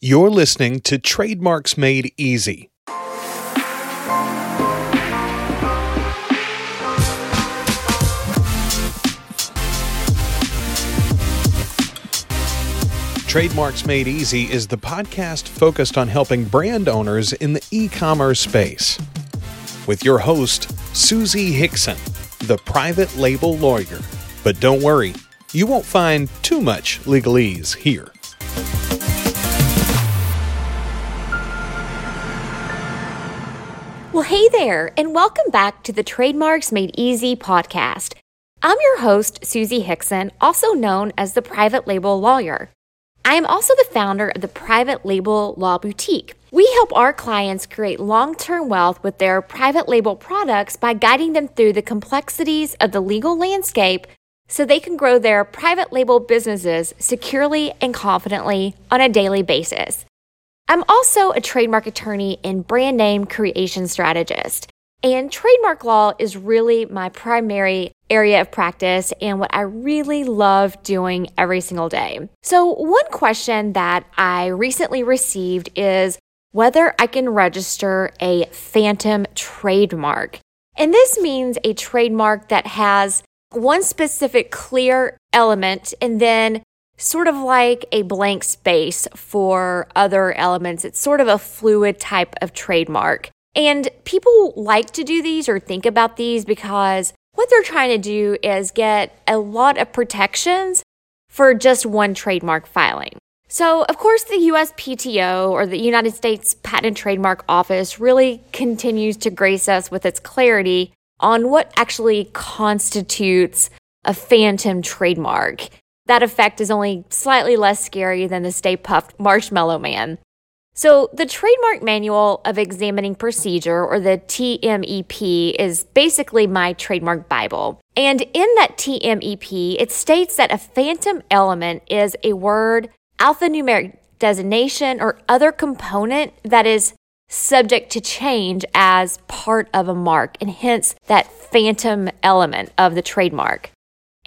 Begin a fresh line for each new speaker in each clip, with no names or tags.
You're listening to Trademarks Made Easy. Trademarks Made Easy is the podcast focused on helping brand owners in the e commerce space. With your host, Suzi Hixon, the private label lawyer. But don't worry, you won't find too much legalese here.
Well, hey there, and welcome back to the Trademarks Made Easy podcast. I'm your host, Suzi Hixon, also known as the Private Label Lawyer. I am also the founder of the Private Label Law Boutique. We help our clients create long term wealth with their private label products by guiding them through the complexities of the legal landscape so they can grow their private label businesses securely and confidently on a daily basis. I'm also a trademark attorney and brand name creation strategist. And trademark law is really my primary area of practice and what I really love doing every single day. So, one question that I recently received is whether I can register a phantom trademark. And this means a trademark that has one specific clear element and then sort of like a blank space for other elements. It's sort of a fluid type of trademark. And people like to do these or think about these because what they're trying to do is get a lot of protections for just one trademark filing. So, of course, the USPTO or the United States Patent and Trademark Office really continues to grace us with its clarity on what actually constitutes a phantom trademark. That effect is only slightly less scary than the Stay Puft Marshmallow Man. So, the Trademark Manual of Examining Procedure, or the TMEP, is basically my trademark Bible. And in that TMEP, it states that a phantom element is a word, alphanumeric designation, or other component that is subject to change as part of a mark, and hence that phantom element of the trademark.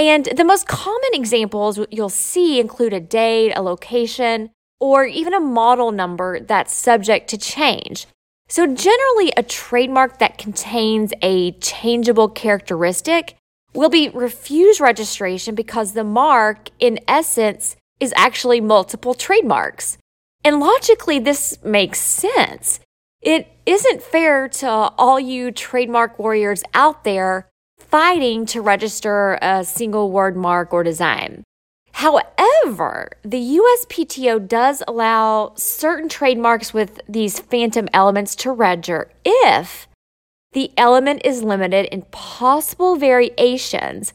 And the most common examples you'll see include a date, a location, or even a model number that's subject to change. So, generally, a trademark that contains a changeable characteristic will be refused registration because the mark, in essence, is actually multiple trademarks. And logically, this makes sense. It isn't fair to all you trademark warriors out there fighting to register a single word mark or design. However, the USPTO does allow certain trademarks with these phantom elements to register if the element is limited in possible variations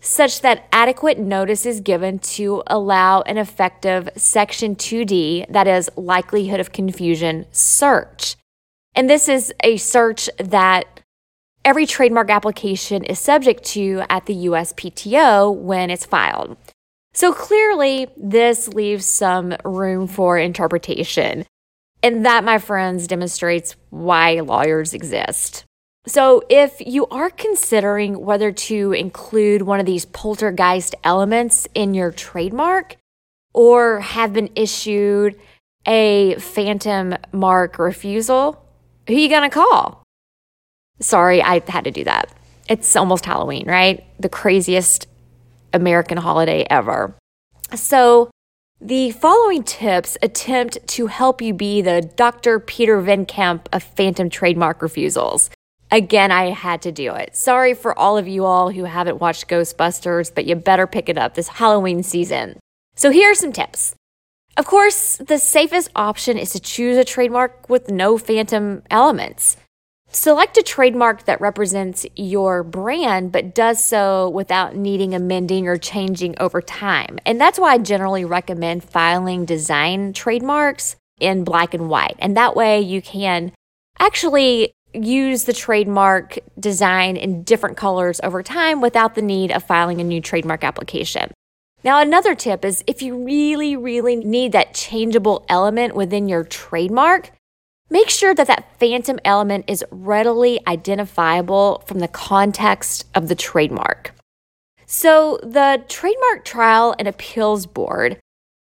such that adequate notice is given to allow an effective Section 2D, that is, likelihood of confusion search. And this is a search that every trademark application is subject to at the USPTO when it's filed. So clearly, this leaves some room for interpretation. And that, my friends, demonstrates why lawyers exist. So, if you are considering whether to include one of these poltergeist elements in your trademark or have been issued a phantom mark refusal, who are you going to call? Sorry, I had to do that. It's almost Halloween, right? The craziest American holiday ever. So, the following tips attempt to help you be the Dr. Peter Venkman of phantom trademark refusals. Again, I had to do it. Sorry for all of you all who haven't watched Ghostbusters, but you better pick it up this Halloween season. So, here are some tips. Of course, the safest option is to choose a trademark with no phantom elements. Select a trademark that represents your brand, but does so without needing amending or changing over time. And that's why I generally recommend filing design trademarks in black and white. And that way you can actually use the trademark design in different colors over time without the need of filing a new trademark application. Now, another tip is if you really, really need that changeable element within your trademark, Make sure that that phantom element is readily identifiable from the context of the trademark. So, the Trademark Trial and Appeals Board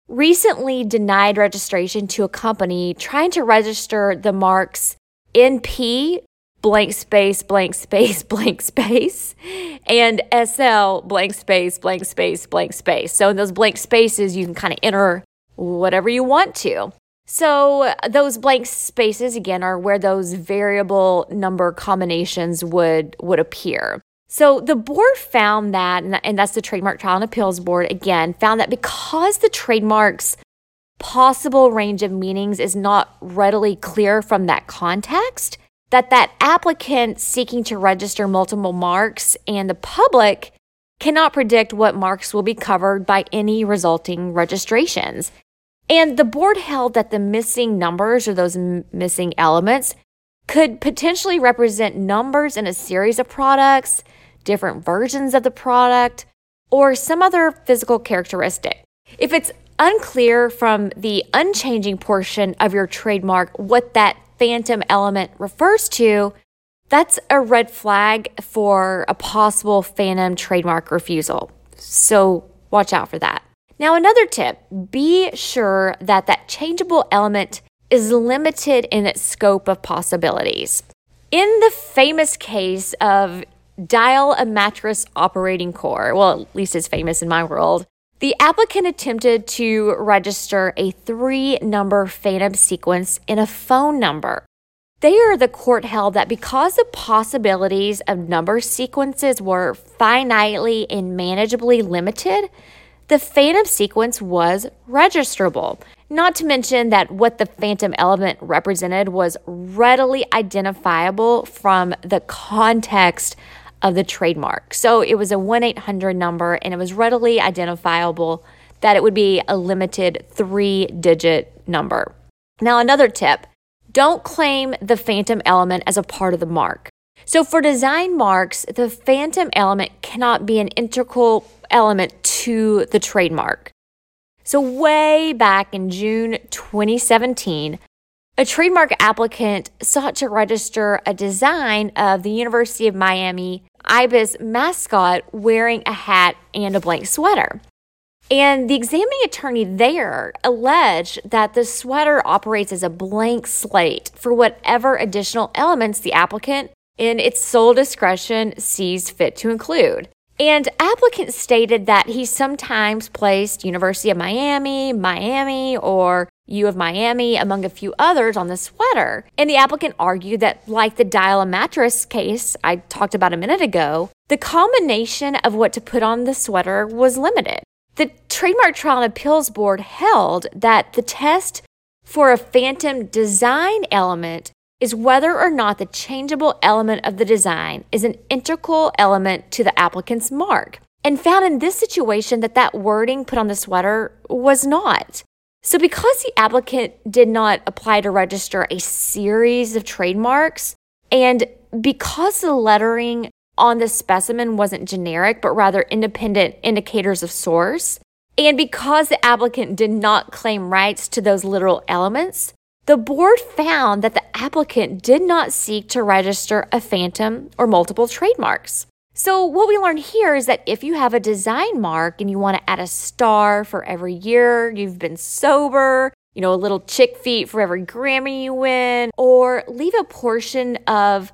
recently denied registration to a company trying to register the marks NP blank space, blank space, blank space, and SL blank space, blank space, blank space. So in those blank spaces, you can kind of enter whatever you want to. So those blank spaces again are where those variable number combinations would would appear. So the board found that, and that's the Trademark Trial and Appeals Board again, found that because the trademark's possible range of meanings is not readily clear from that context, that that applicant seeking to register multiple marks and the public cannot predict what marks will be covered by any resulting registrations. And the board held that the missing numbers or those m- missing elements could potentially represent numbers in a series of products different versions of the product, or some other physical characteristic. If it's unclear from the unchanging portion of your trademark what that phantom element refers to, that's a red flag for a possible phantom trademark refusal. So watch out for that. Now, another tip be sure that that changeable element is limited in its scope of possibilities. In the famous case of dial a mattress operating core. Well, at least it's famous in my world. The applicant attempted to register a three number phantom sequence in a phone number. There, the court held that because the possibilities of number sequences were finitely and manageably limited, the phantom sequence was registrable. Not to mention that what the phantom element represented was readily identifiable from the context of the trademark. So it was a 1 800 number and it was readily identifiable that it would be a limited three digit number. Now, another tip don't claim the phantom element as a part of the mark. So, for design marks, the phantom element cannot be an integral element to the trademark. So, way back in June 2017, a trademark applicant sought to register a design of the University of Miami ibis mascot wearing a hat and a blank sweater. And the examining attorney there alleged that the sweater operates as a blank slate for whatever additional elements the applicant, in its sole discretion, sees fit to include. And applicant stated that he sometimes placed University of Miami, Miami, or U of Miami, among a few others, on the sweater. And the applicant argued that, like the dial a mattress case I talked about a minute ago, the combination of what to put on the sweater was limited. The Trademark Trial and Appeals Board held that the test for a phantom design element is whether or not the changeable element of the design is an integral element to the applicant's mark, and found in this situation that that wording put on the sweater was not. So, because the applicant did not apply to register a series of trademarks, and because the lettering on the specimen wasn't generic, but rather independent indicators of source, and because the applicant did not claim rights to those literal elements, the board found that the applicant did not seek to register a phantom or multiple trademarks. So, what we learned here is that if you have a design mark and you want to add a star for every year you've been sober, you know, a little chick feet for every Grammy you win, or leave a portion of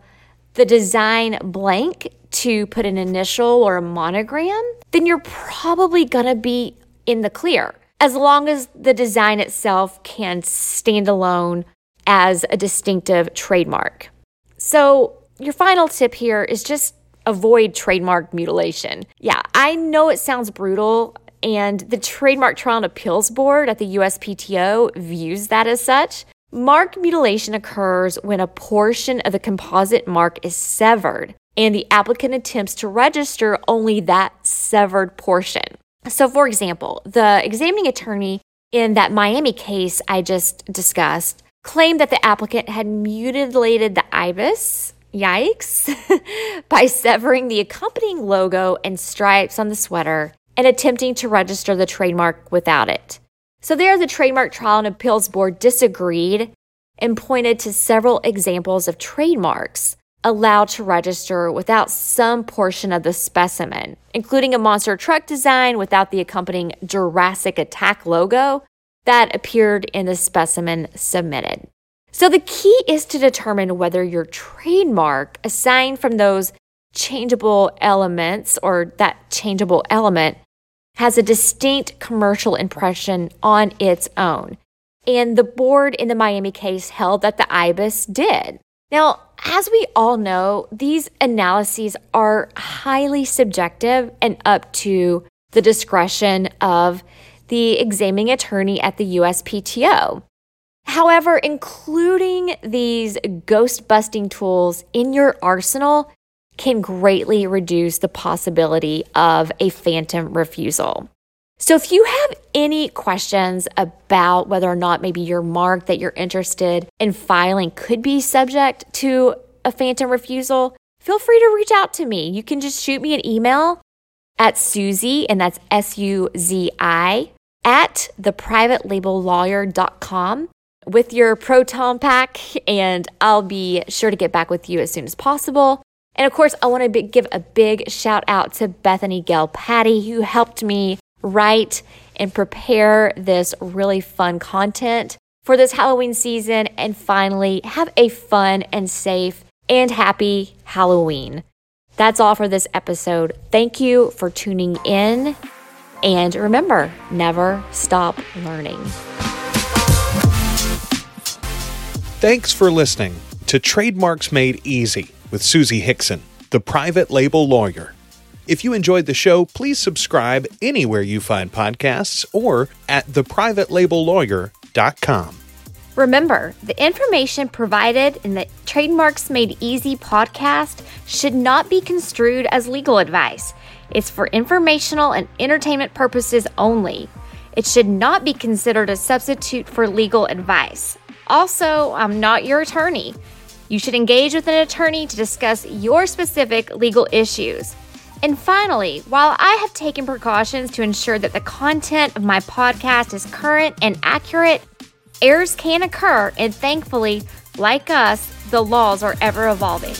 the design blank to put an initial or a monogram, then you're probably going to be in the clear as long as the design itself can stand alone as a distinctive trademark. So, your final tip here is just avoid trademark mutilation. Yeah, I know it sounds brutal, and the Trademark Trial and Appeals Board at the USPTO views that as such. Mark mutilation occurs when a portion of the composite mark is severed and the applicant attempts to register only that severed portion. So, for example, the examining attorney in that Miami case I just discussed claimed that the applicant had mutilated the ibis Yikes. by severing the accompanying logo and stripes on the sweater and attempting to register the trademark without it. So, there, the Trademark Trial and Appeals Board disagreed and pointed to several examples of trademarks allowed to register without some portion of the specimen, including a monster truck design without the accompanying Jurassic Attack logo that appeared in the specimen submitted. So the key is to determine whether your trademark, assigned from those changeable elements or that changeable element, has a distinct commercial impression on its own. And the board in the Miami case held that the IBIS did. Now, as we all know, these analyses are highly subjective and up to the discretion of the examining attorney at the USPTO. However, including these ghost busting tools in your arsenal can greatly reduce the possibility of a phantom refusal. So, if you have any questions about whether or not maybe your mark that you're interested in filing could be subject to a phantom refusal, feel free to reach out to me. You can just shoot me an email at Suzi, and that's S U Z I, at theprivatelabellawyer.com with your Proton pack, and I'll be sure to get back with you as soon as possible. And of course, I want to give a big shout out to Bethany Gale Patty, who helped me write and prepare this really fun content for this Halloween season. And finally, have a fun and safe and happy Halloween. That's all for this episode. Thank you for tuning in. And remember, never stop learning.
Thanks for listening to Trademarks Made Easy with Suzi Hixon, the private label lawyer. If you enjoyed the show, please subscribe anywhere you find podcasts or at theprivatelabellawyer.com.
Remember, the information provided in the Trademarks Made Easy podcast should not be construed as legal advice. It's for informational and entertainment purposes only. It should not be considered a substitute for legal advice. Also, I'm not your attorney. You should engage with an attorney to discuss your specific legal issues. And finally, while I have taken precautions to ensure that the content of my podcast is current and accurate, errors can occur, and thankfully, like us, the laws are ever evolving.